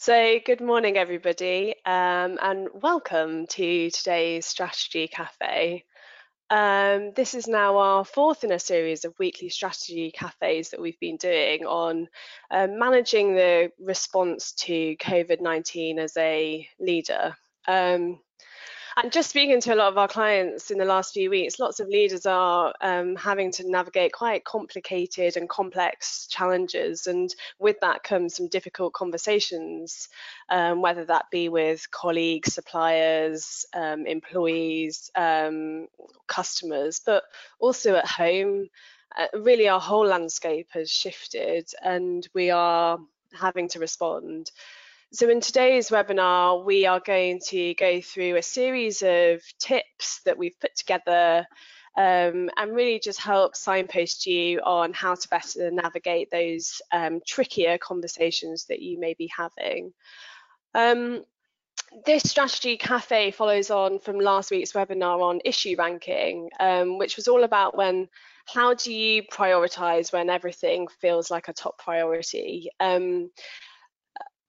So, good morning, everybody, um, and welcome to today's Strategy Cafe. Um, this is now our fourth in a series of weekly strategy cafes that we've been doing on uh, managing the response to COVID 19 as a leader. Um, and just speaking to a lot of our clients in the last few weeks, lots of leaders are um, having to navigate quite complicated and complex challenges. And with that comes some difficult conversations, um, whether that be with colleagues, suppliers, um, employees, um, customers, but also at home. Uh, really, our whole landscape has shifted and we are having to respond. So in today's webinar, we are going to go through a series of tips that we've put together um, and really just help signpost you on how to better navigate those um, trickier conversations that you may be having. Um, this strategy cafe follows on from last week's webinar on issue ranking, um, which was all about when how do you prioritize when everything feels like a top priority um,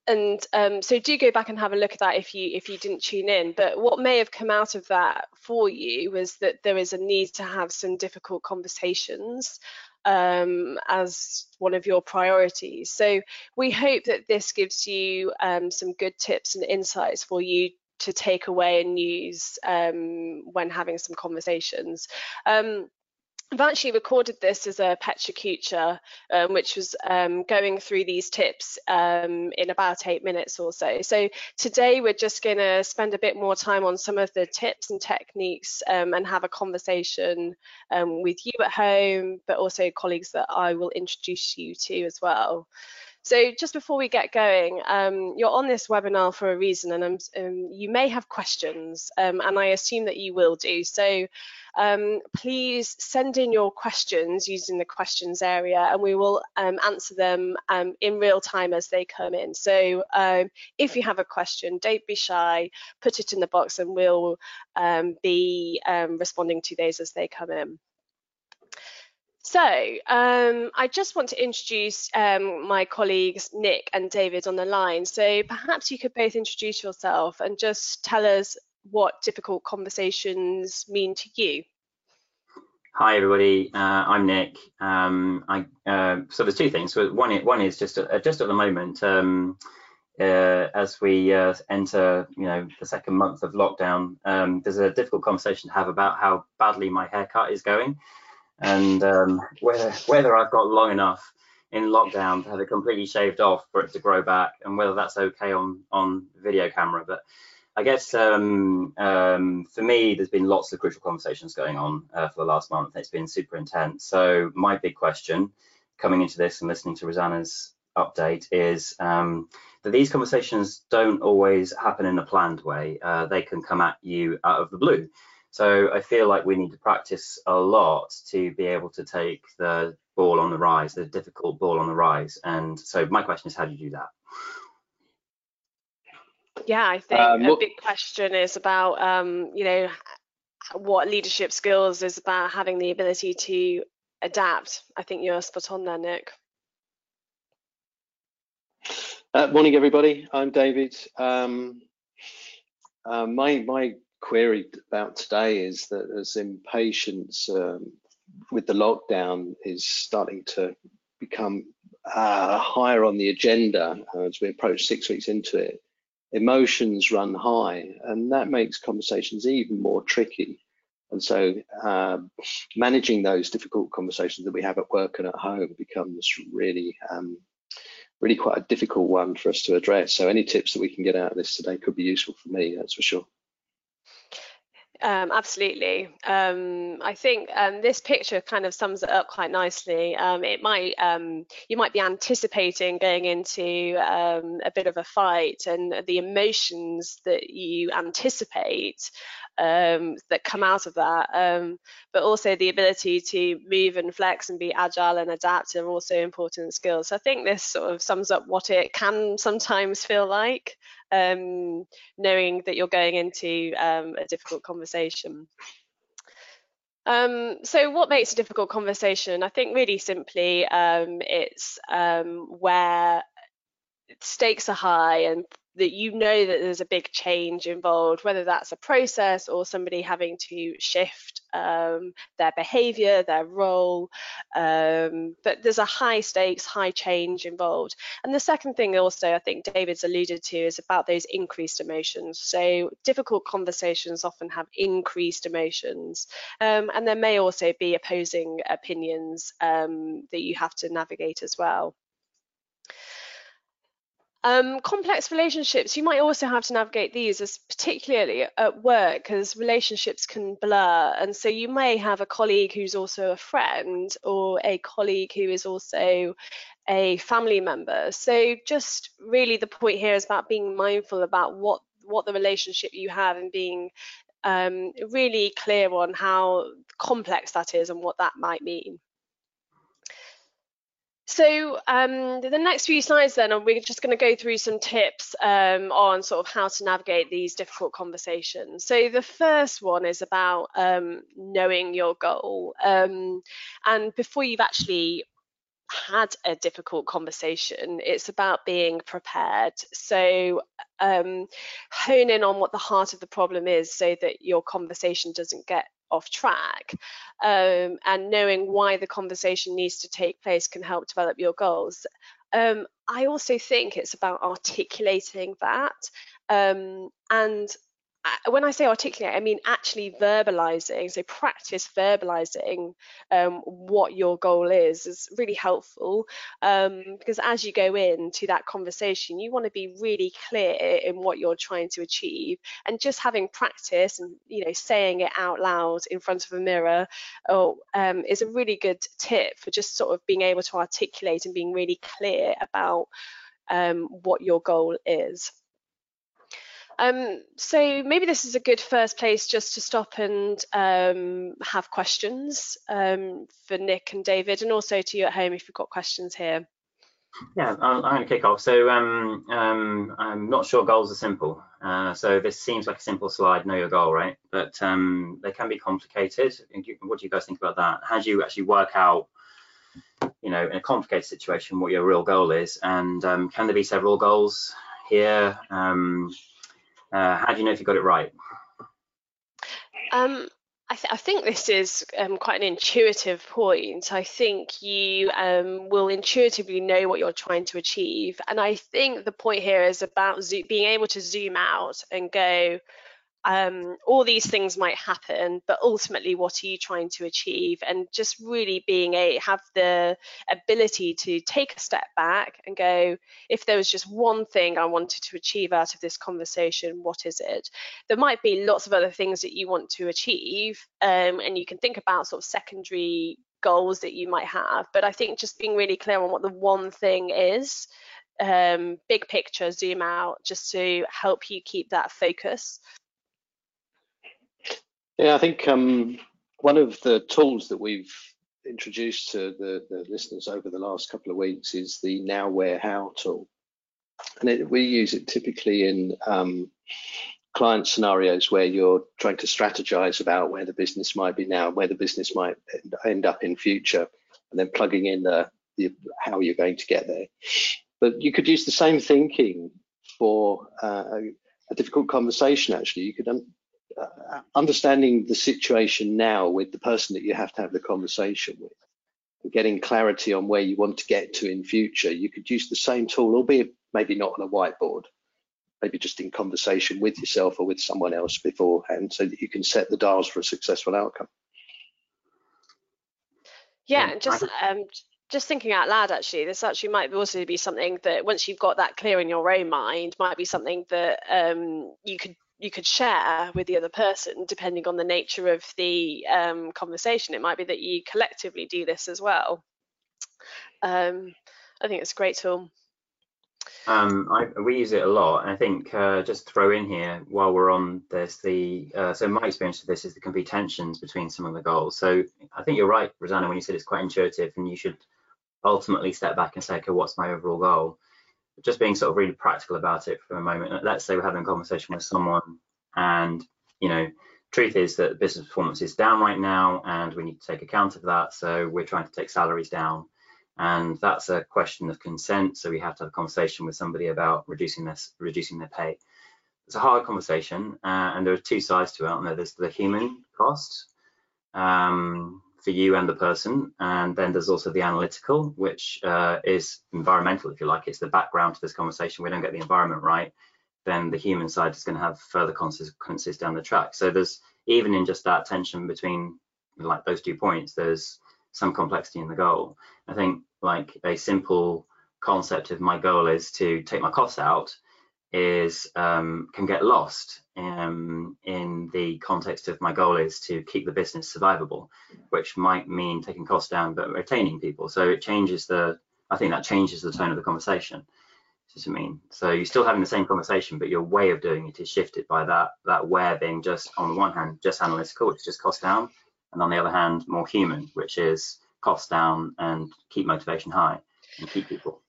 and um, so do go back and have a look at that if you if you didn't tune in. But what may have come out of that for you was that there is a need to have some difficult conversations um, as one of your priorities. So we hope that this gives you um, some good tips and insights for you to take away and use um, when having some conversations. Um, I've actually recorded this as a Petra um, which was um, going through these tips um, in about eight minutes or so. So today we're just going to spend a bit more time on some of the tips and techniques um, and have a conversation um, with you at home, but also colleagues that I will introduce you to as well. So just before we get going, um, you're on this webinar for a reason and um, um, you may have questions um, and I assume that you will do. So um, please send in your questions using the questions area and we will um, answer them in real time as they come in. So if you have a question, don't be shy, put it in the box and we'll be responding to those as they come in. So um, I just want to introduce um, my colleagues Nick and David on the line. So perhaps you could both introduce yourself and just tell us what difficult conversations mean to you. Hi everybody, uh, I'm Nick. Um, I, uh, so there's two things. So one, one is just uh, just at the moment, um, uh, as we uh, enter, you know, the second month of lockdown, um, there's a difficult conversation to have about how badly my haircut is going and um, whether whether I've got long enough in lockdown to have it completely shaved off for it to grow back, and whether that's okay on on video camera. But I guess um, um, for me, there's been lots of crucial conversations going on uh, for the last month. It's been super intense. So my big question coming into this and listening to Rosanna's update is um, that these conversations don't always happen in a planned way. Uh, they can come at you out of the blue. So I feel like we need to practice a lot to be able to take the ball on the rise, the difficult ball on the rise. And so my question is, how do you do that? Yeah, I think um, a big question is about, um, you know, what leadership skills is about having the ability to adapt. I think you're spot on there, Nick. Uh, morning, everybody. I'm David. Um, uh, my my query about today is that as impatience um, with the lockdown is starting to become uh, higher on the agenda as we approach six weeks into it, emotions run high, and that makes conversations even more tricky. And so, uh, managing those difficult conversations that we have at work and at home becomes really, um, really quite a difficult one for us to address. So, any tips that we can get out of this today could be useful for me, that's for sure. Um, absolutely. Um, I think um, this picture kind of sums it up quite nicely. Um, it might um, you might be anticipating going into um, a bit of a fight, and the emotions that you anticipate that come out of that, but also the ability to move and flex and be agile and adapt are also important skills. So I think this sort of sums up what it can sometimes feel like um, knowing that you're going into um, a difficult conversation. Um, so what makes a difficult conversation? I think really simply um, it's um, where stakes are high and that you know that there's a big change involved, whether that's a process or somebody having to shift um, their behavior, their role. Um, but there's a high stakes, high change involved. And the second thing, also, I think David's alluded to, is about those increased emotions. So difficult conversations often have increased emotions. Um, and there may also be opposing opinions um, that you have to navigate as well. Um, complex relationships, you might also have to navigate these, as particularly at work, as relationships can blur. And so you may have a colleague who's also a friend, or a colleague who is also a family member. So just really the point here is about being mindful about what what the relationship you have and being um, really clear on how complex that is and what that might mean. So um, the next few slides then, we're just going to go through some tips um, on sort of how to navigate these difficult conversations. So the first one is about um, knowing your goal. Um, and before you've actually had a difficult conversation, it's about being prepared. So um, hone in on what the heart of the problem is so that your conversation doesn't get off track um, and knowing why the conversation needs to take place can help develop your goals. Um, I also think it's about articulating that um, and when I say articulate, I mean actually verbalizing. So practice verbalizing um, what your goal is is really helpful um, because as you go into that conversation, you want to be really clear in what you're trying to achieve. And just having practice and you know saying it out loud in front of a mirror oh, um, is a really good tip for just sort of being able to articulate and being really clear about um, what your goal is. Um, so maybe this is a good first place just to stop and um, have questions um, for Nick and David, and also to you at home if you've got questions here. Yeah, I'm, going to kick off. So um, um, I'm not sure goals are simple. Uh, so this seems like a simple slide, know your goal, right? But um, they can be complicated. What do you guys think about that? How do you actually work out, you know, in a complicated situation, what your real goal is? And um, can there be several goals here? Um, uh, how do you know if you got it right? Um, I, th I, think this is um, quite an intuitive point. I think you um, will intuitively know what you're trying to achieve. And I think the point here is about being able to zoom out and go, um, all these things might happen, but ultimately, what are you trying to achieve? And just really being a have the ability to take a step back and go, if there was just one thing I wanted to achieve out of this conversation, what is it? There might be lots of other things that you want to achieve, um, and you can think about sort of secondary goals that you might have. But I think just being really clear on what the one thing is. Um, big picture, zoom out, just to help you keep that focus. Yeah, I think um, one of the tools that we've introduced to the, the, listeners over the last couple of weeks is the now where how tool. And it, we use it typically in um, client scenarios where you're trying to strategize about where the business might be now where the business might end up in future and then plugging in the, the how you're going to get there. But you could use the same thinking for uh, a, a difficult conversation actually. You could uh, understanding the situation now with the person that you have to have the conversation with and getting clarity on where you want to get to in future you could use the same tool albeit maybe not on a whiteboard maybe just in conversation with yourself or with someone else beforehand so that you can set the dials for a successful outcome. Yeah and just um, just thinking out loud actually this actually might also be something that once you've got that clear in your own mind might be something that um, you could you could share with the other person depending on the nature of the um, conversation. It might be that you collectively do this as well. Um, I think it's a great tool. Um, I, we use it a lot. And i think uh, just throw in here while we're on this, the uh, so my experience with this is there can be tensions between some of the goals. So I think you're right, Rosanna, when you said it's quite intuitive and you should ultimately step back and say, okay, what's my overall goal? Just being sort of really practical about it for a moment. Let's say we're having a conversation with someone, and you know, truth is that business performance is down right now, and we need to take account of that. So we're trying to take salaries down. and that's a question of consent. So we have to have a conversation with somebody about reducing this, reducing their pay. It's a hard conversation, uh, and there are two sides to it. There's the human cost um, for you and the person, and then there's also the analytical, which uh, is environmental, if you like. It's the background to this conversation. We don't get the environment right, then the human side is going to have further consequences down the track. So there's even in just that tension between like those two points, there's some complexity in the goal. I think like a simple concept of my goal is to take my costs out is um, can get lost um, in the context of my goal is to keep the business survivable, which might mean taking costs down but retaining people. So it changes the, I think that changes the tone of the conversation. What I mean? So you're still having the same conversation, but your way of doing it is shifted by that that where being just on the one hand just analytical, which is just cost down, and on the other hand more human, which is cost down and keep motivation high and keep people.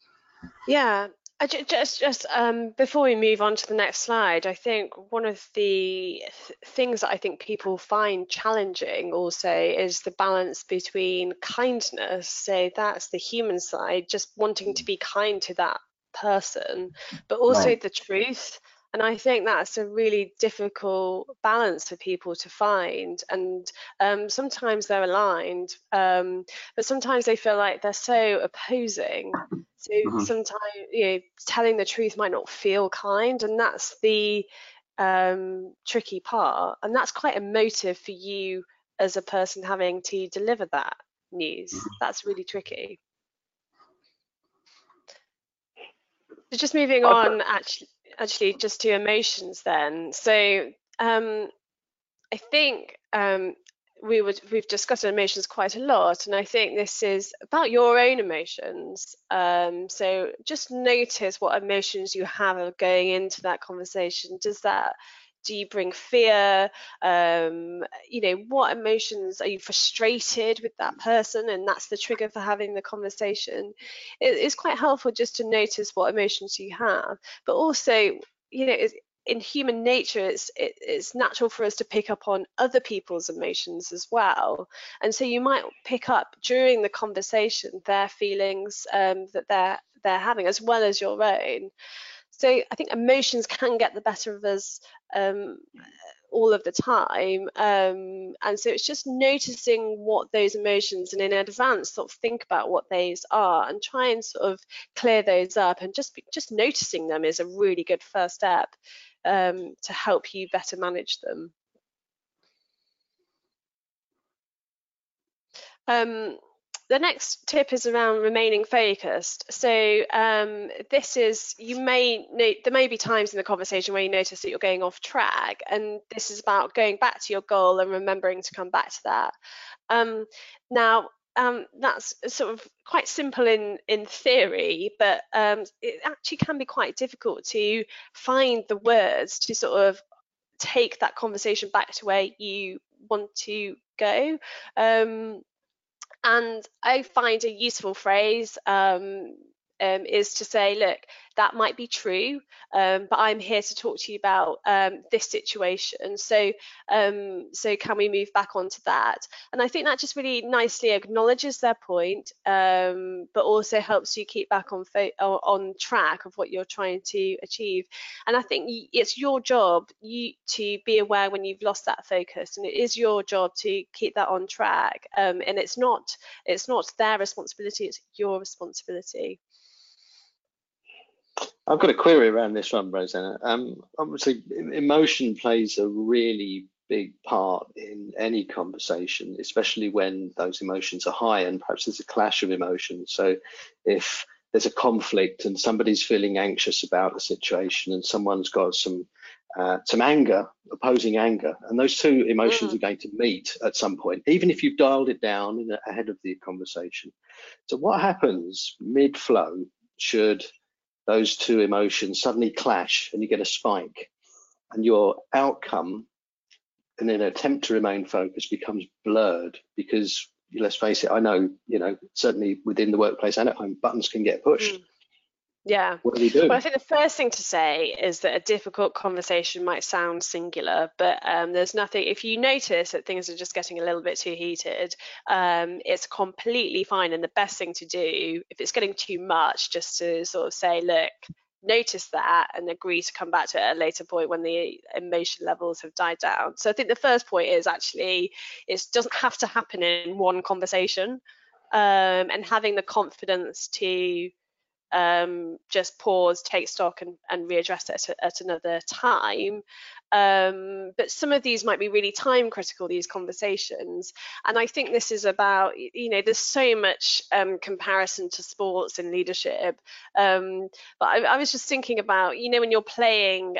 Yeah, just just um, before we move on to the next slide, I think one of the th things that I think people find challenging also is the balance between kindness. So that's the human side, just wanting to be kind to that person, but also right. the truth. And I think that's a really difficult balance for people to find. And um, sometimes they're aligned, um, but sometimes they feel like they're so opposing. So uh-huh. sometimes, you know, telling the truth might not feel kind, and that's the um, tricky part. And that's quite emotive for you as a person having to deliver that news. Uh-huh. That's really tricky. So just moving on, actually, actually just to emotions then. So um, I think um, we would we've discussed emotions quite a lot, and I think this is about your own emotions. Um, so just notice what emotions you have going into that conversation. Does that do you bring fear? Um, you know what emotions are you frustrated with that person? And that's the trigger for having the conversation. It, it's quite helpful just to notice what emotions you have. But also you know in human nature it's it, it's natural for us to pick up on other people's emotions as well. And so you might pick up during the conversation their feelings um, that they're they're having as well as your own so I think emotions can get the better of us um, all of the time. Um, and so it's just noticing what those emotions and in advance sort of think about what those are and try and sort of clear those up and just just noticing them is a really good first step um, to help you better manage them. Um, the next tip is around remaining focused. So um, this is you may there may be times in the conversation where you notice that you're going off track, and this is about going back to your goal and remembering to come back to that. Um, now. Um, that's sort of quite simple in in theory, but um, it actually can be quite difficult to find the words to sort of take that conversation back to where you want to go. Um, and I find a useful phrase um, um, is to say, look, that might be true, um, but I'm here to talk to you about um, this situation. So, um, so can we move back onto that? And I think that just really nicely acknowledges their point, um, but also helps you keep back on on track of what you're trying to achieve. And I think it's your job you to be aware when you've lost that focus, and it is your job to keep that on track. Um, and it's not it's not their responsibility; it's your responsibility. I've got a query around this one, Rosanna. Um, obviously, emotion plays a really big part in any conversation, especially when those emotions are high and perhaps there's a clash of emotions. So if there's a conflict and somebody's feeling anxious about a situation and someone's got some uh, some anger, opposing anger, and those two emotions mm. are going to meet at some point, even if you've dialed it down ahead of the conversation. So what happens mid-flow should those two emotions suddenly clash and you get a spike and your outcome in an attempt to remain focused becomes blurred because let's face it, I know, you know, certainly within the workplace and at home, buttons can get pushed. Mm. Yeah. What do we do? Well, I think the first thing to say is that a difficult conversation might sound singular, but um, there's nothing, if you notice that things are just getting a little bit too heated, um, it's completely fine. And the best thing to do, if it's getting too much, just to sort of say, look, notice that and agree to come back to it at a later point when the emotion levels have died down. So I think the first point is actually it doesn't have to happen in one conversation. Um, and having the confidence to um, just pause, take stock, and, and readdress it at, at another time. Um, but some of these might be really time critical, these conversations. And I think this is about, you know, there's so much um, comparison to sports and leadership. Um, but I, I, was just thinking about, you know, when you're playing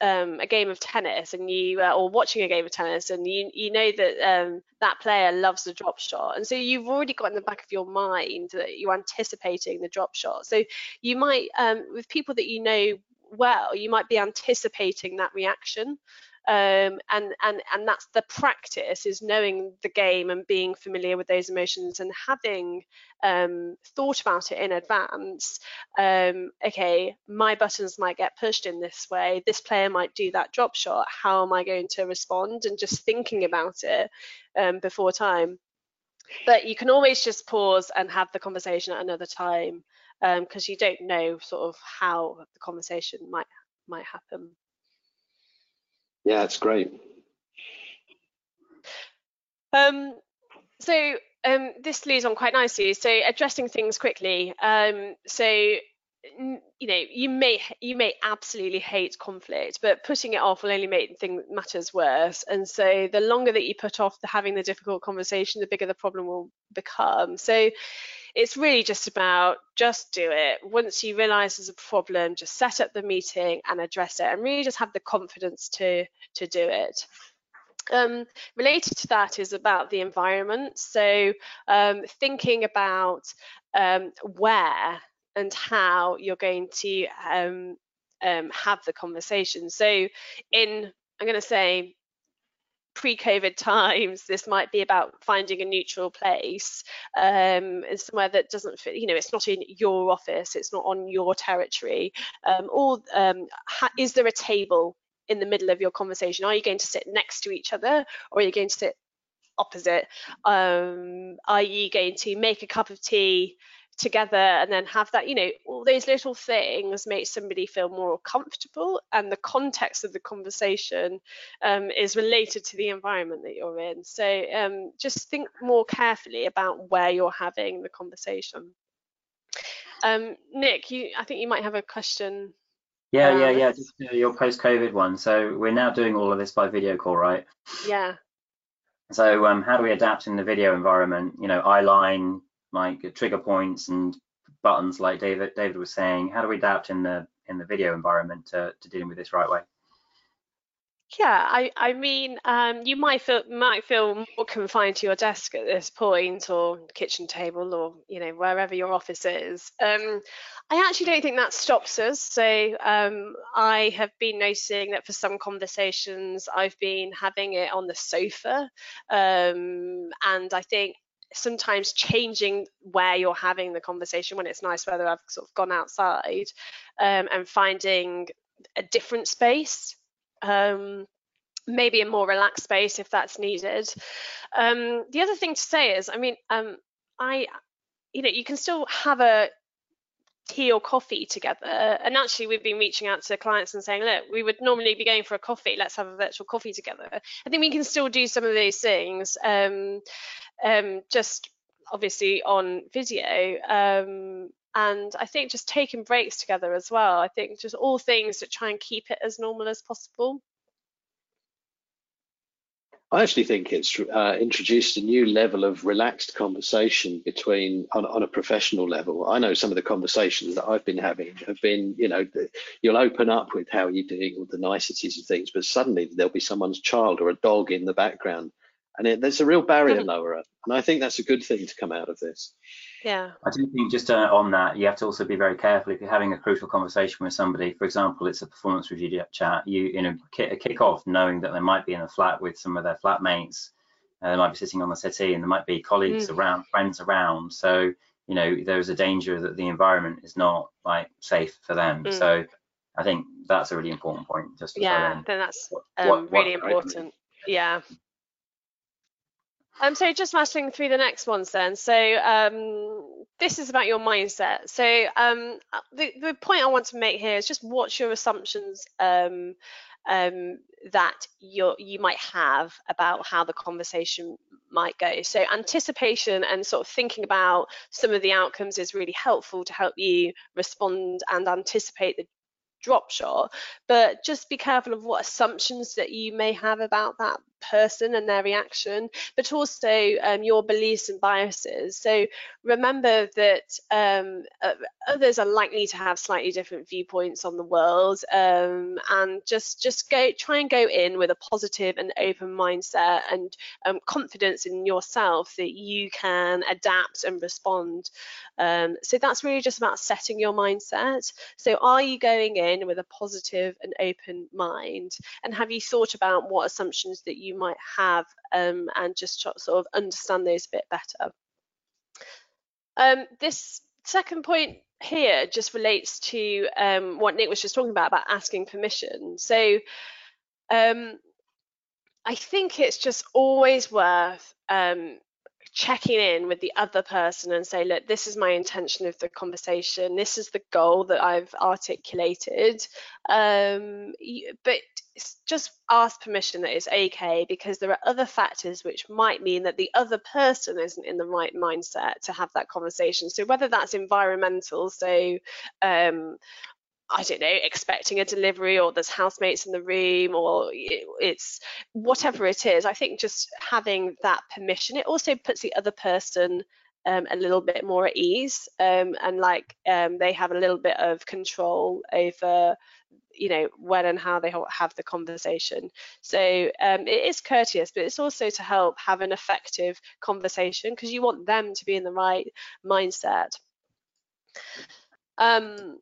um, a game of tennis and you uh, or watching a game of tennis and you you know that um, that player loves the drop shot. And so you've already got in the back of your mind that you're anticipating the drop shot. So you might um, with people that you know well you might be anticipating that reaction um, and and and that's the practice is knowing the game and being familiar with those emotions and having um, thought about it in advance. Um, okay my buttons might get pushed in this way. This player might do that drop shot. How am i going to respond? And just thinking about it um, before time. But you can always just pause and have the conversation at another time because um, you don't know sort of how the conversation might might happen yeah, it's great. Um, so um, this leads on quite nicely. So addressing things quickly. Um, so you know you may you may absolutely hate conflict but putting it off will only make things matters worse and so the longer that you put off the having the difficult conversation the bigger the problem will become so it's really just about just do it. Once you realize there's a problem, just set up the meeting and address it and really just have the confidence to, to do it. Um, related to that is about the environment. So um, thinking about um, where and how you're going to um, um, have the conversation. So in, I'm going to say pre-COVID times, this might be about finding a neutral place um, and somewhere that doesn't fit. You know, it's not in your office, it's not on your territory. Um, or um, is there a table in the middle of your conversation? Are you going to sit next to each other, or are you going to sit opposite? Um, are you going to make a cup of tea? Together and then have that you know all those little things make somebody feel more comfortable and the context of the conversation um, is related to the environment that you're in. So um, just think more carefully about where you're having the conversation. Um, nick you i think you might have a question yeah yeah yeah just uh, your post-covid one. So we're now doing all of this by video call right? Yeah. So um, how do we adapt in the video environment? You know eyeline like trigger points and buttons like David David was saying, how do we adapt in the in the video environment to, to dealing with this right way? Yeah, I, I mean, um, you might feel might feel more confined to your desk at this point, or kitchen table, or you know wherever your office is. Um, I actually don't think that stops us. So um, I have been noticing that for some conversations, I've been having it on the sofa, um, and I think sometimes changing where you're having the conversation when it's nice weather i've sort of gone outside um, and finding a different space um, maybe a more relaxed space if that's needed. Um, the other thing to say is i mean um, i you know you can still have a tea or coffee together. And actually, we've been reaching out to clients and saying, look, we would normally be going for a coffee. Let's have a virtual coffee together. I think we can still do some of those things, um, um, just obviously on video. Um, and I think just taking breaks together as well. I think just all things that try and keep it as normal as possible. I actually think it's uh, introduced a new level of relaxed conversation between on, on, a professional level. I know some of the conversations that I've been having have been, you know, you'll open up with how you're doing all the niceties of things, but suddenly there'll be someone's child or a dog in the background, and it, there's a real barrier lower, and I think that's a good thing to come out of this. Yeah. I do think just uh, on that, you have to also be very careful if you're having a crucial conversation with somebody. For example, it's a performance review chat. You, you know, kick, kick off knowing that they might be in a flat with some of their flatmates. Uh, they might be sitting on the settee, and there might be colleagues mm. around, friends around. So you know there's a danger that the environment is not like safe for them. Mm. So I think that's a really important point. Just yeah, then that's um, what, really what important. Yeah. Um, so just mashing through the next ones then. So um, this is about your mindset. So um, the, the point I want to make here is just what's your assumptions um, um, that you you might have about how the conversation might go. So anticipation and sort of thinking about some of the outcomes is really helpful to help you respond and anticipate the drop shot but just be careful of what assumptions that you may have about that person and their reaction, but also um, your beliefs and biases. So remember that um, uh, others are likely to have slightly different viewpoints on the world, um, and just just go try and go in with a positive and open mindset and um, confidence in yourself that you can adapt and respond. Um, so that's really just about setting your mindset. So are you going in with a positive and open mind, and have you thought about what assumptions that you might have um, and just sort of understand those a bit better. Um, this second point here just relates to um, what Nick was just talking about, about asking permission. So um, I think it's just always worth um, checking in with the other person and say, look, this is my intention of the conversation. This is the goal that I've articulated. Um, but just ask permission that it's okay because there are other factors which might mean that the other person isn't in the right mindset to have that conversation. So whether that's environmental, so um, I don't know, expecting a delivery or there's housemates in the room or it's whatever it is. I think just having that permission, it also puts the other person um, a little bit more at ease um, and like um, they have a little bit of control over you know when and how they have the conversation so um, it is courteous but it's also to help have an effective conversation because you want them to be in the right mindset um,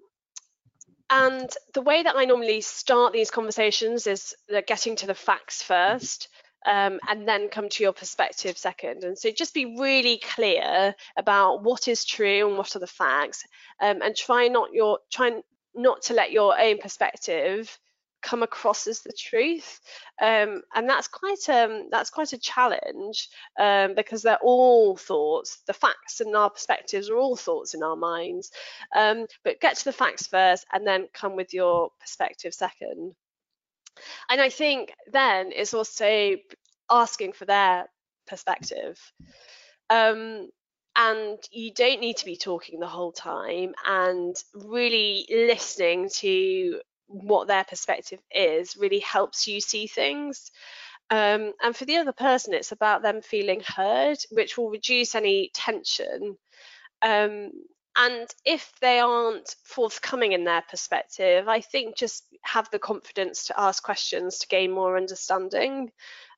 and the way that I normally start these conversations is getting to the facts first. Um, and then come to your perspective second. And so just be really clear about what is true and what are the facts, um, and try not your try not to let your own perspective come across as the truth. Um, and that's quite um, that's quite a challenge um, because they're all thoughts the facts and our perspectives are all thoughts in our minds. Um, but get to the facts first and then come with your perspective second. And I think then it's also asking for their perspective. Um, and you don't need to be talking the whole time and really listening to what their perspective is really helps you see things. Um, and for the other person, it's about them feeling heard, which will reduce any tension. Um, and if they aren't forthcoming in their perspective, I think just have the confidence to ask questions to gain more understanding.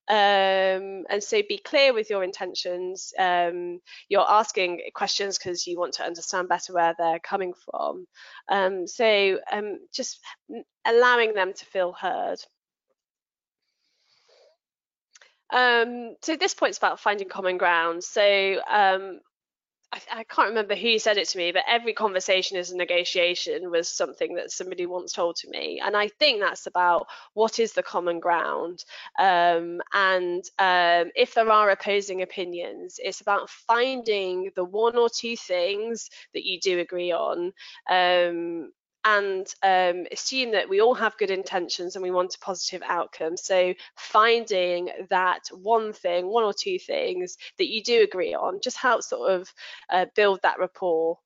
Um, and so be clear with your intentions. Um, you're asking questions because you want to understand better where they're coming from. Um, so um, just allowing them to feel heard. Um, so this point's about finding common ground. So um, I, I, can't remember who said it to me, but every conversation is a negotiation was something that somebody once told to me. And I think that's about what is the common ground. Um, and um, if there are opposing opinions, it's about finding the one or two things that you do agree on. Um, and um, assume that we all have good intentions and we want a positive outcome. So finding that one thing, one or two things that you do agree on, just helps sort of uh, build that rapport.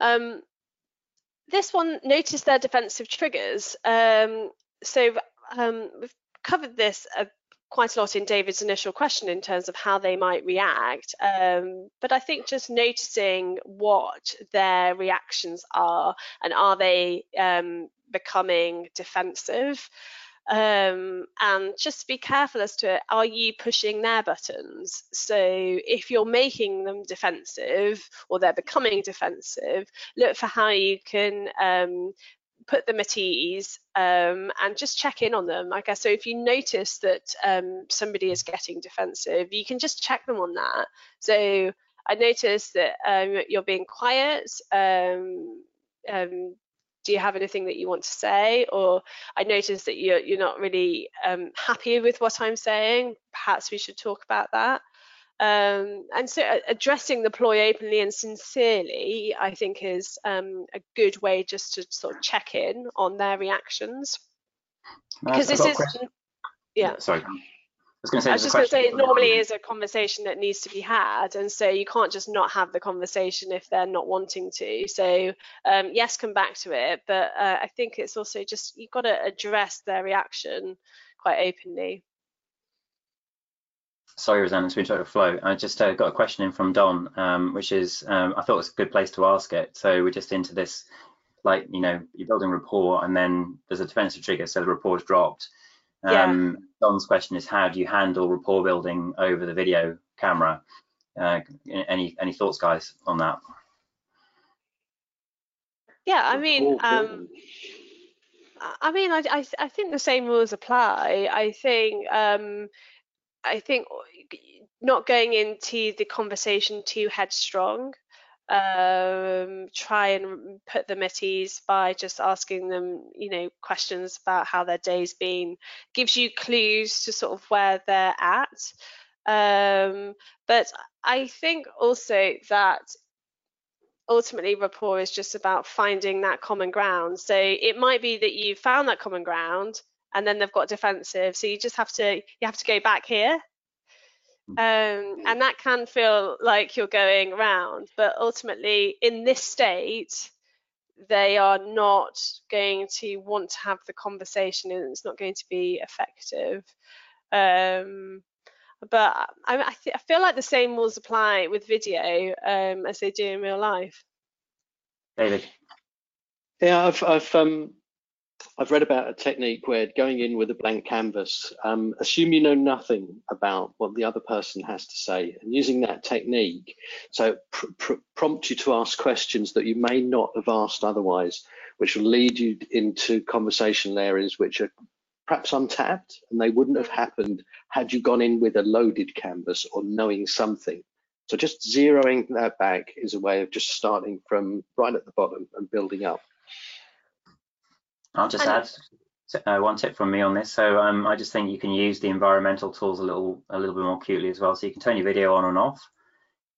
Um, this one, notice their defensive triggers. Um, so um, we've covered this a quite a lot in David's initial question in terms of how they might react. Um, but I think just noticing what their reactions are and are they um, becoming defensive? Um, and just be careful as to are you pushing their buttons so if you're making them defensive or they're becoming defensive look for how you can um, put them at ease um, and just check in on them. I guess so. If you notice that um, somebody is getting defensive, you can just check them on that. So I noticed that um, you're being quiet. Um, um, do you have anything that you want to say? Or I noticed that you're, you're not really um, happy with what I'm saying. Perhaps we should talk about that. Um, and so addressing the ploy openly and sincerely, I think is um, a good way just to sort of check in on their reactions. Because this is, yeah. Sorry. I was going to say, I was just going to say it normally is a conversation that needs to be had, and so you can't just not have the conversation if they're not wanting to. So um, yes, come back to it, but uh, I think it's also just you've got to address their reaction quite openly sorry, Rosanna, to interrupt the flow. I just uh, got a question in from Don, um, which is um, I thought it was a good place to ask it. So we're just into this, like you know, you're building rapport, and then there's a defensive trigger, so the rapport is dropped. Um, yeah. Don's question is how do you handle rapport building over the video camera? Uh, any any thoughts, guys, on that? Yeah, I mean, um, I mean, I, I, I think the same rules apply. I think um, I think not going into the conversation too headstrong. Um, try and put them at ease by just asking them, you know, questions about how their day's been. Gives you clues to sort of where they're at. Um, but I think also that ultimately rapport is just about finding that common ground. So it might be that you found that common ground and then they've got defensive. So you just have to you have to go back here. Hmm. Um, and that can feel like you're going around, but ultimately in this state, they are not going to want to have the conversation and it's not going to be effective. Um, but I, I, I, feel like the same rules apply with video um, as they do in real life. David. Yeah, I've, I've um, I've read about a technique where going in with a blank canvas, um, assume you know nothing about what the other person has to say, and using that technique, so pr pr prompt you to ask questions that you may not have asked otherwise, which will lead you into conversational areas which are perhaps untapped, and they wouldn't have happened had you gone in with a loaded canvas or knowing something. So just zeroing that back is a way of just starting from right at the bottom and building up. I'll just add uh, one tip from me on this. So um, I just think you can use the environmental tools a little a little bit more cutely as well. So you can turn your video on and off.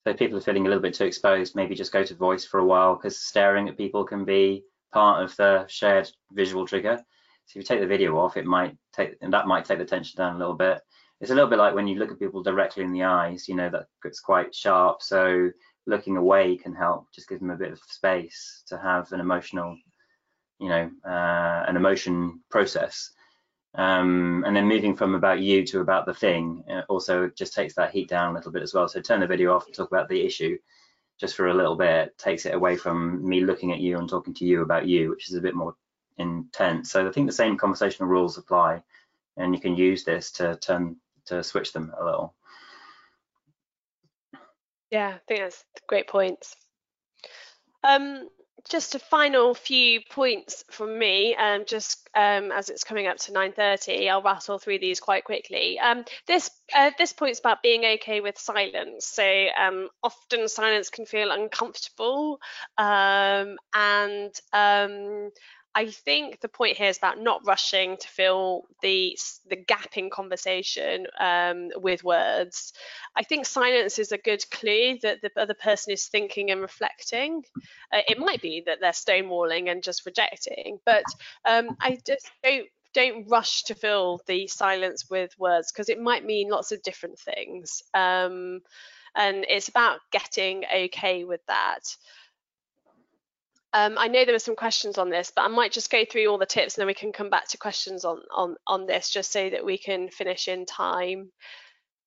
So if people are feeling a little bit too exposed, maybe just go to voice for a while because staring at people can be part of the shared visual trigger. So if you take the video off, it might take and that might take the tension down a little bit. It's a little bit like when you look at people directly in the eyes, you know, that gets quite sharp. So looking away can help, just give them a bit of space to have an emotional you know, uh, an emotion process. Um, and then moving from about you to about the thing uh, also just takes that heat down a little bit as well. So turn the video off and talk about the issue just for a little bit, takes it away from me looking at you and talking to you about you, which is a bit more intense. So I think the same conversational rules apply and you can use this to turn to switch them a little. Yeah, I think that's great points. Um, just a final few points from me, um, just um, as it's coming up to 9.30, I'll rattle through these quite quickly. Um, this uh, this point's about being okay with silence. So um, often silence can feel uncomfortable um, and um, I think the point here is about not rushing to fill the the gap in conversation um, with words. I think silence is a good clue that the other person is thinking and reflecting. Uh, it might be that they're stonewalling and just rejecting, but um, I just don't don't rush to fill the silence with words because it might mean lots of different things. Um, and it's about getting okay with that. Um, I know there were some questions on this, but I might just go through all the tips and then we can come back to questions on, on, on this just so that we can finish in time.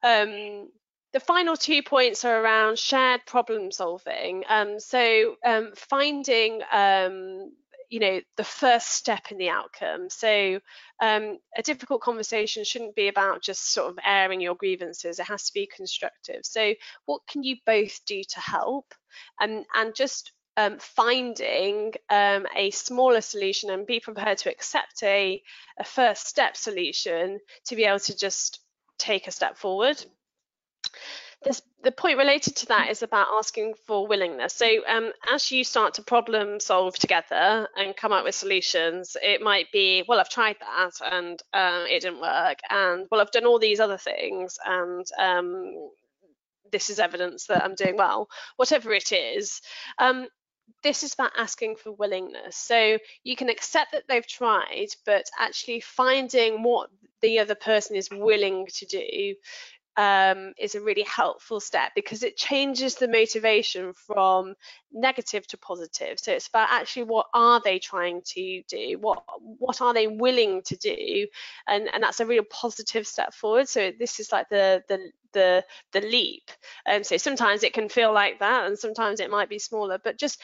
Um, the final two points are around shared problem solving. Um, so um, finding um, you know the first step in the outcome so um, a difficult conversation shouldn't be about just sort of airing your grievances it has to be constructive so what can you both do to help and and just um, finding um, a smaller solution and be prepared to accept a, a first step solution to be able to just take a step forward. this, the point related to that is about asking for willingness. So um, as you start to problem solve together and come up with solutions, it might be, well, I've tried that and um, it didn't work, and well, I've done all these other things, and um, this is evidence that I'm doing well. Whatever it is, um, this is about asking for willingness. So you can accept that they've tried, but actually finding what the other person is willing to do um, is a really helpful step because it changes the motivation from negative to positive. So it's about actually what are they trying to do, what what are they willing to do, and and that's a real positive step forward. So this is like the the the the leap. And so sometimes it can feel like that, and sometimes it might be smaller, but just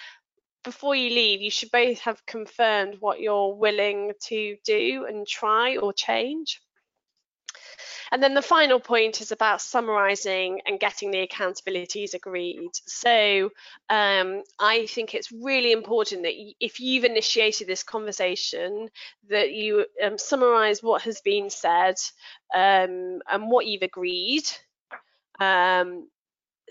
before you leave, you should both have confirmed what you're willing to do and try or change. And then the final point is about summarising and getting the accountabilities agreed. So um, I think it's really important that if you've initiated this conversation, that you um, summarise what has been said um, and what you've agreed. Um,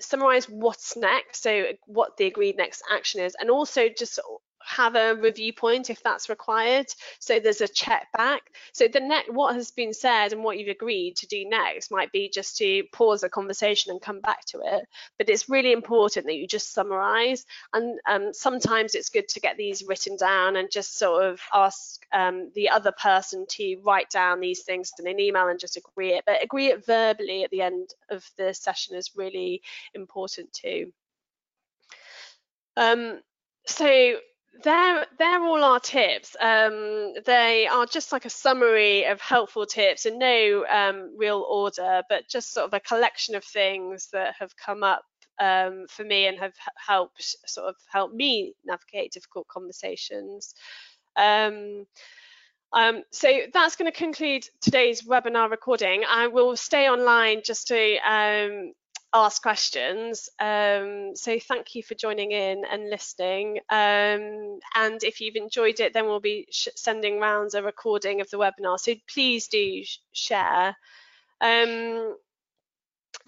summarize what's next so what the agreed next action is and also just have a review point if that's required. So there's a check back. So the net, what has been said and what you've agreed to do next might be just to pause the conversation and come back to it. But it's really important that you just summarize. And um, sometimes it's good to get these written down and just sort of ask um, the other person to write down these things in an email and just agree it. But agree it verbally at the end of the session is really important too. Um, so they're they're all our tips. Um, they are just like a summary of helpful tips in no um, real order, but just sort of a collection of things that have come up um, for me and have helped sort of help me navigate difficult conversations. Um, um, so that's going to conclude today's webinar recording. I will stay online just to um, ask questions. Um, so thank you for joining in and listening. Um, and if you've enjoyed it, then we'll be sending rounds a recording of the webinar. So please do share. Um,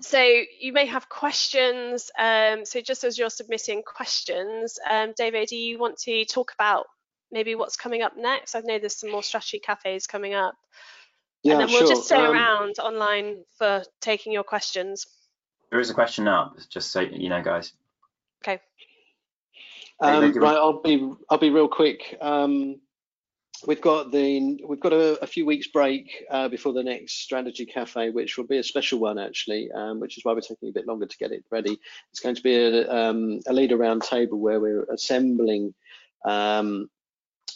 so you may have questions. Um, so just as you're submitting questions, um, David, do you want to talk about maybe what's coming up next? I know there's some more strategy cafes coming up. Yeah, and then we'll sure. just stay um, around online for taking your questions. There is a question up, just so you know, guys. Okay. Um, right, I'll be I'll be real quick. Um, we've got the we've got a, a few weeks break uh, before the next strategy cafe, which will be a special one actually, um, which is why we're taking a bit longer to get it ready. It's going to be a, um, a leader round table where we're assembling um,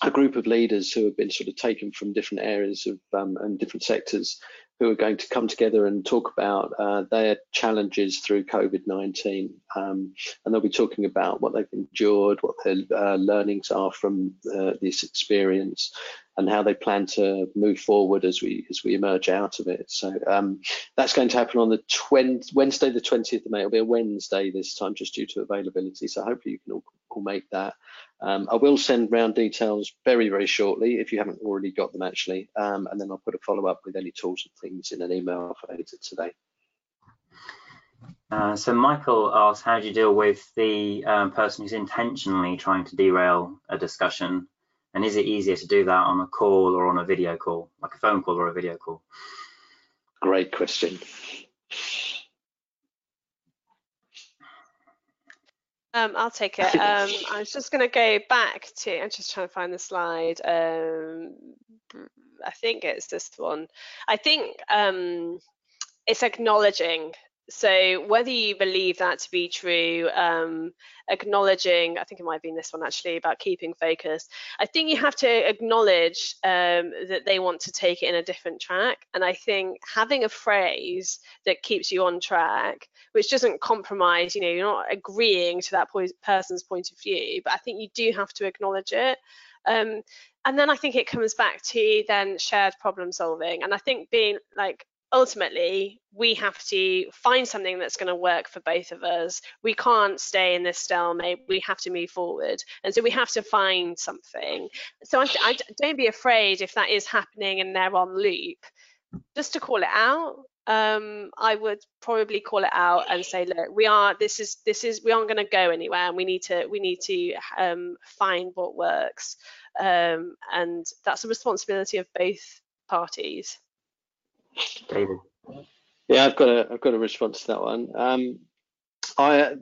a group of leaders who have been sort of taken from different areas of um, and different sectors who are going to come together and talk about uh, their challenges through COVID-19. Um, and they'll be talking about what they've endured, what their uh, learnings are from uh, this experience, and how they plan to move forward as we as we emerge out of it. So um, that's going to happen on the 20, Wednesday, the 20th of May. It'll be a Wednesday this time, just due to availability. So hopefully you can all, all make that. Um, I will send round details very, very shortly if you haven't already got them actually, um, and then I'll put a follow up with any tools and things in an email for later today. Uh, so Michael asks, how do you deal with the um, person who's intentionally trying to derail a discussion? And is it easier to do that on a call or on a video call, like a phone call or a video call? Great question. Um, I'll take it. Um, I was just going to go back to, I'm just trying to find the slide. Um, I think it's this one. I think um, it's acknowledging so whether you believe that to be true, um, acknowledging, I think it might have been this one actually about keeping focus. I think you have to acknowledge um, that they want to take it in a different track. And I think having a phrase that keeps you on track, which doesn't compromise, you know, you're not agreeing to that po person's point of view, but I think you do have to acknowledge it. Um, and then I think it comes back to then shared problem solving. And I think being like ultimately we have to find something that's going to work for both of us. We can't stay in this stalemate. We have to move forward. And so we have to find something. So I, I, don't be afraid if that is happening and they're on loop. Just to call it out um, I would probably call it out and say, look, we are this is this is we aren't going to go anywhere, and we need to we need to um, find what works, um, and that's a responsibility of both parties. Yeah, I've got a I've got a response to that one. Um, I,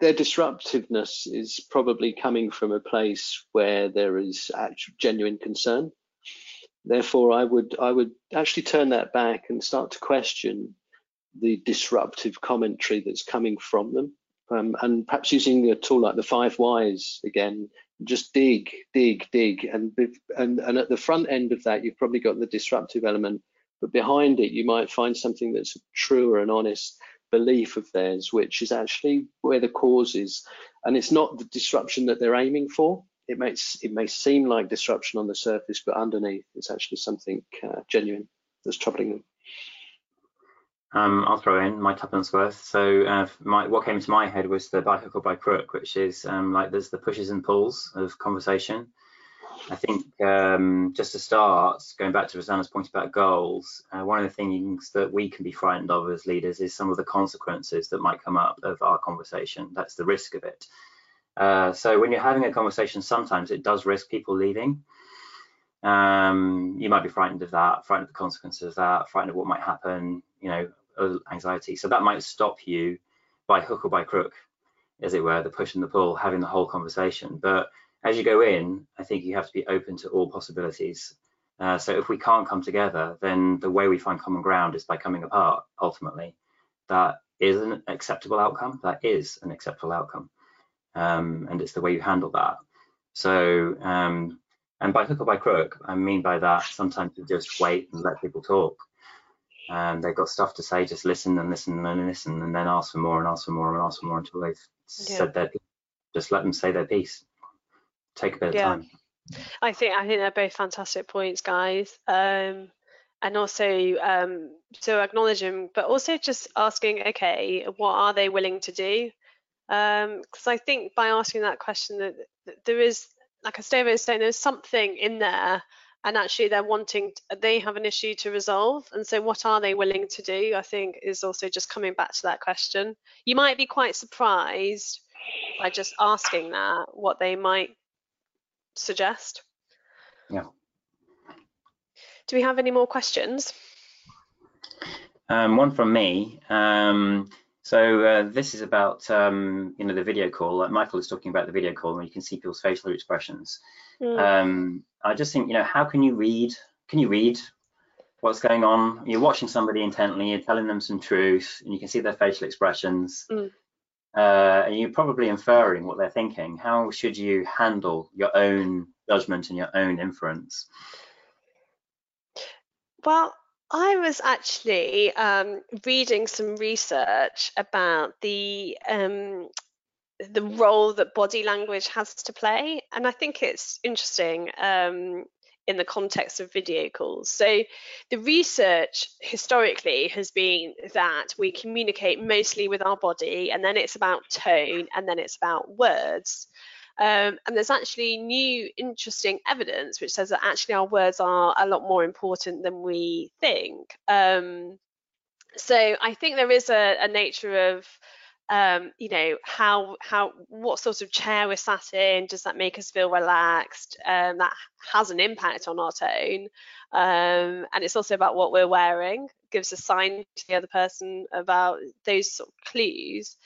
their disruptiveness is probably coming from a place where there is actual genuine concern. Therefore, I would I would actually turn that back and start to question the disruptive commentary that's coming from them, um, and perhaps using a tool like the five whys again. Just dig, dig, dig, and and and at the front end of that, you've probably got the disruptive element, but behind it, you might find something that's a truer and honest belief of theirs, which is actually where the cause is, and it's not the disruption that they're aiming for it may it may seem like disruption on the surface, but underneath it's actually something uh, genuine that's troubling them. Um, I'll throw in my tuppence worth. So uh, my, what came to my head was the by hook or by crook, which is um, like there's the pushes and pulls of conversation. I think um, just to start, going back to Rosanna's point about goals, uh, one of the things that we can be frightened of as leaders is some of the consequences that might come up of our conversation. That's the risk of it. Uh, so when you're having a conversation, sometimes it does risk people leaving. Um, you might be frightened of that, frightened of the consequences of that, frightened of what might happen, you know, anxiety. So that might stop you by hook or by crook, as it were, the push and the pull, having the whole conversation. But as you go in, I think you have to be open to all possibilities. Uh, so if we can't come together, then the way we find common ground is by coming apart, ultimately. That is an acceptable outcome. That is an acceptable outcome um, and it's the way you handle that. So, um, and by hook or by crook, I mean by that sometimes you just wait and let people talk. And they've got stuff to say, just listen and listen and listen, and then ask for more and ask for more and ask for more until they've yeah. said their piece. Just let them say their piece. Take a bit yeah. of time. I think I think they're both fantastic points, guys. Um, and also um, so acknowledging, but also just asking, okay, what are they willing to do? because um, I think by asking that question that, that there is, like Esteva is saying, there's something in there, and actually they're wanting, they have an issue to resolve, and so what are they willing to do? I think is also just coming back to that question. You might be quite surprised by just asking that what they might suggest. Yeah. Do we have any more questions? Um, one from me. Um, so uh, this is about um, you know the video call. Like Michael is talking about the video call, and you can see people's facial expressions. Mm. Um, I just think you know how can you read? Can you read what's going on? You're watching somebody intently, you're telling them some truth, and you can see their facial expressions. Mm. Uh, and you're probably inferring what they're thinking. How should you handle your own judgment and your own inference? Well, I was actually um, reading some research about the um, the role that body language has to play, and I think it's interesting um, in the context of video calls. So, the research historically has been that we communicate mostly with our body, and then it's about tone, and then it's about words. Um, and there's actually new interesting evidence which says that actually our words are a lot more important than we think. Um, so I think there is a, a nature of um, you know how how what sort of chair we're sat in does that make us feel relaxed? Um, that has an impact on our tone. Um, and it's also about what we're wearing. Gives a sign to the other person about those sort of clues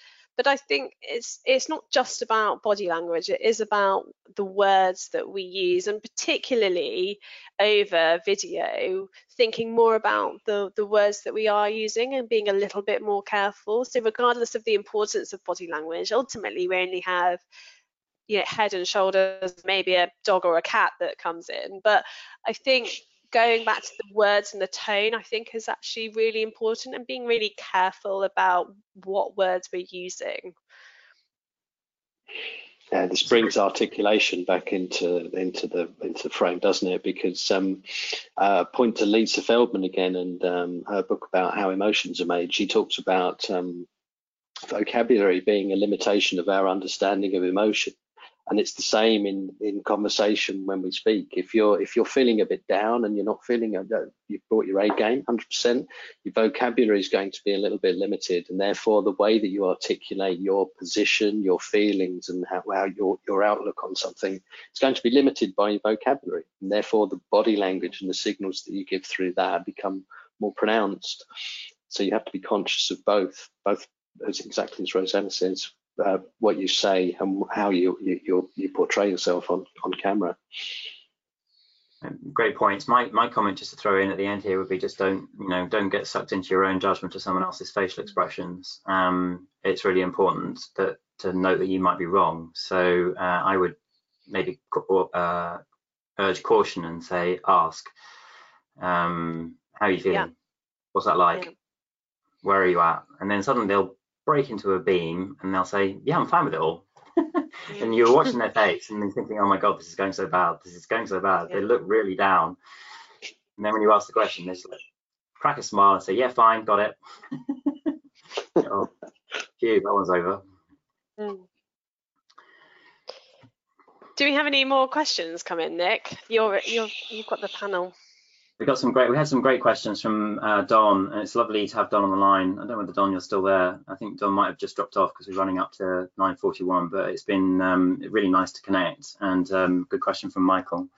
but I think it's it's not just about body language. It is about the words that we use, and particularly over video, thinking more about the the words that we are using and being a little bit more careful. So regardless of the importance of body language, ultimately we only have you know, head and shoulders, maybe a dog or a cat that comes in. But I think going back to the words and the tone, I think is actually really important and being really careful about what words we're using. Yeah, this brings articulation back into into the into the frame, doesn't it? Because um, uh, point to Lisa Feldman again and um, her book about how emotions are made. She talks about um, vocabulary being a limitation of our understanding of emotion. And it's the same in in conversation when we speak. If you're if you're feeling a bit down and you're not feeling uh, uh, you've brought your a game 100% your vocabulary is going to be a little bit limited. And therefore the way that you articulate your position your feelings and how, how your your outlook on something is going to be limited by your vocabulary. And therefore the body language and the signals that you give through that become more pronounced. So you have to be conscious of both both as exactly as Rosanna says uh, what you say and how you you you portray yourself on on camera. Great points. My my comment just to throw in at the end here would be just don't you know don't get sucked into your own judgment of someone else's facial expressions. Um, it's really important that to note that you might be wrong. So uh, I would maybe uh, urge caution and say ask um, how are you feeling? Yeah. What's that like? Yeah. Where are you at? And then suddenly they'll break into a beam and they'll say, yeah, I'm fine with it all. and you're watching their face and then thinking, oh my God, this is going so bad. This is going so bad. Yeah. They look really down. And then when you ask the question, they just like crack a smile and say, yeah, fine, got it. oh, phew, that one's over. Mm. Do we have any more questions come in, Nick? You're, you're, you've got the panel. We got some great. We had some great questions from uh, Don, and it's lovely to have Don on the line. I don't know whether Don you're still there. I think Don might have just dropped off because we're running up to 9:41. But it's been um, really nice to connect, and um, good question from Michael.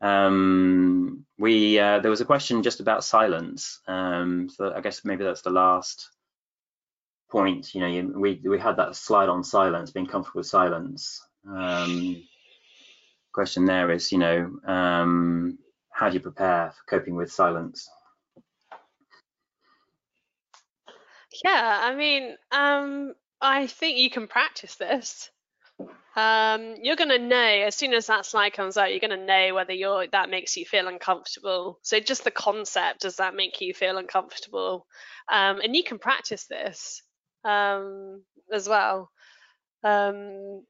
Um, we uh, there was a question just about silence. Um, so I guess maybe that's the last point. You know, you, we we had that slide on silence, being comfortable with silence. Um, question there is, you know um, how do you prepare for coping with silence? Yeah, I mean, um, I think you can practice this. Um, you're going to know as soon as that slide comes out, you're going to know whether you're that makes you feel uncomfortable. So just the concept, does that make you feel uncomfortable? Um, and you can practice this um, as well. Um,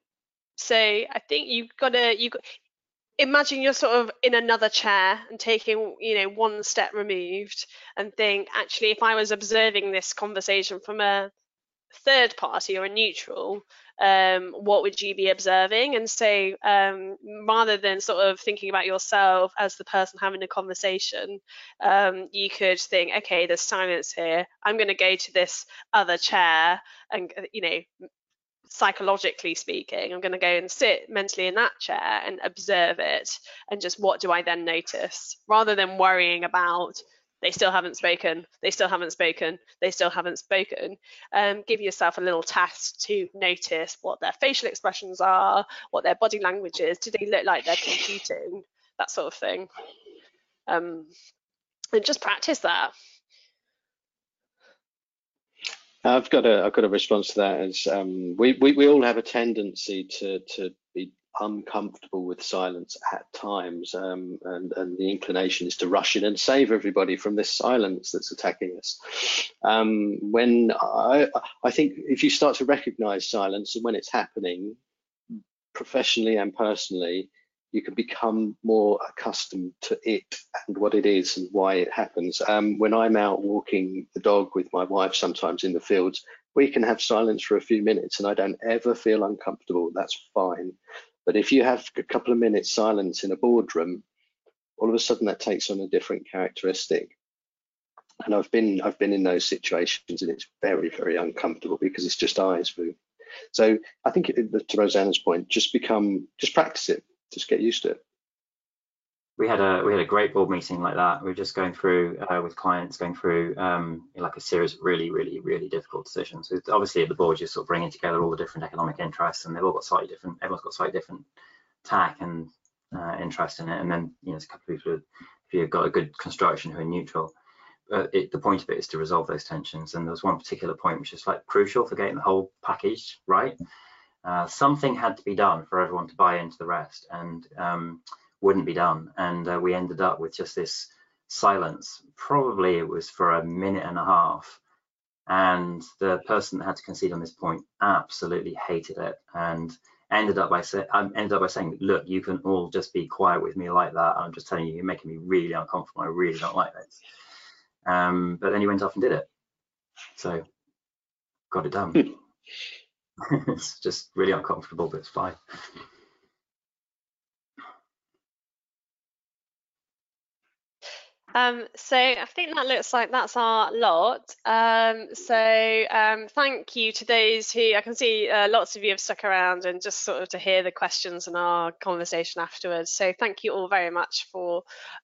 so I think you've got to you imagine you're sort of in another chair and taking you know one step removed and think actually if i was observing this conversation from a third party or a neutral um, what would you be observing? And so um, rather than sort of thinking about yourself as the person having the conversation um, you could think okay there's silence here. I'm going to go to this other chair and you know psychologically speaking, I'm going to go and sit mentally in that chair and observe it. And just what do I then notice rather than worrying about they still haven't spoken, they still haven't spoken, they still haven't spoken. Um, give yourself a little task to notice what their facial expressions are, what their body language is. Do they look like they're computing? That sort of thing. Um, and just practice that. I've got a I've got a response to that as um, we, we we all have a tendency to to be uncomfortable with silence at times, um, and and the inclination is to rush in and save everybody from this silence that's attacking us. Um, when I I think if you start to recognise silence and when it's happening, professionally and personally, you can become more accustomed to it and what it is and why it happens. Um, when I'm out walking the dog with my wife, sometimes in the fields, we can have silence for a few minutes and I don't ever feel uncomfortable. That's fine. But if you have a couple of minutes silence in a boardroom, all of a sudden that takes on a different characteristic. And I've been I've been in those situations and it's very very uncomfortable because it's just eyes. So I think to Rosanna's point, just become just practice it just get used to it. We had a we had a great board meeting like that. We were just going through uh, with clients, going through um, like a series of really, really, really difficult decisions. So obviously, at the board, you're sort of bringing together all the different economic interests, and they've all got slightly different. Everyone's got slightly different tack and uh, interest in it. And then you know, a couple of people if you've got a good construction who are neutral. But it, the point of it is to resolve those tensions. And there was one particular point which is like crucial for getting the whole package right. Uh, something had to be done for everyone to buy into the rest and um, wouldn't be done. And uh, we ended up with just this silence. Probably it was for a minute and a half. And the person that had to concede on this point absolutely hated it and ended up by say, um, ended up by saying, "Look, you can all just be quiet with me like that. I'm just telling you, you're making me really uncomfortable. I really don't like this." Um, but then he went off and did it. So got it done. it's just really uncomfortable, but it's fine. Um, so I think that looks like that's our lot. Um, so um, thank you to those who I can see uh, lots of you have stuck around and just sort of to hear the questions and our conversation afterwards. So thank you all very much for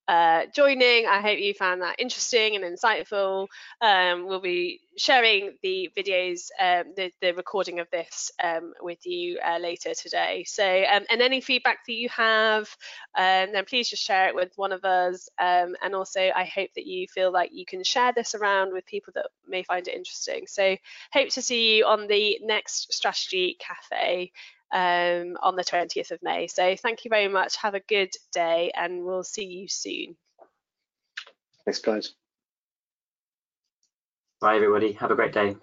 uh, joining. I hope you found that interesting and insightful. Um, we'll be sharing the videos, um, the, the, recording of this um, with you uh, later today. So, and any feedback that you have, um, then please just share it with one of us. And also, I hope that you feel like you can share this around with people that may find it interesting. So, hope to see you on the next Strategy Cafe um, on the 20th of May. So, thank you very much. Have a good day, and we'll see you soon. Thanks, guys. Bye, everybody. Have a great day.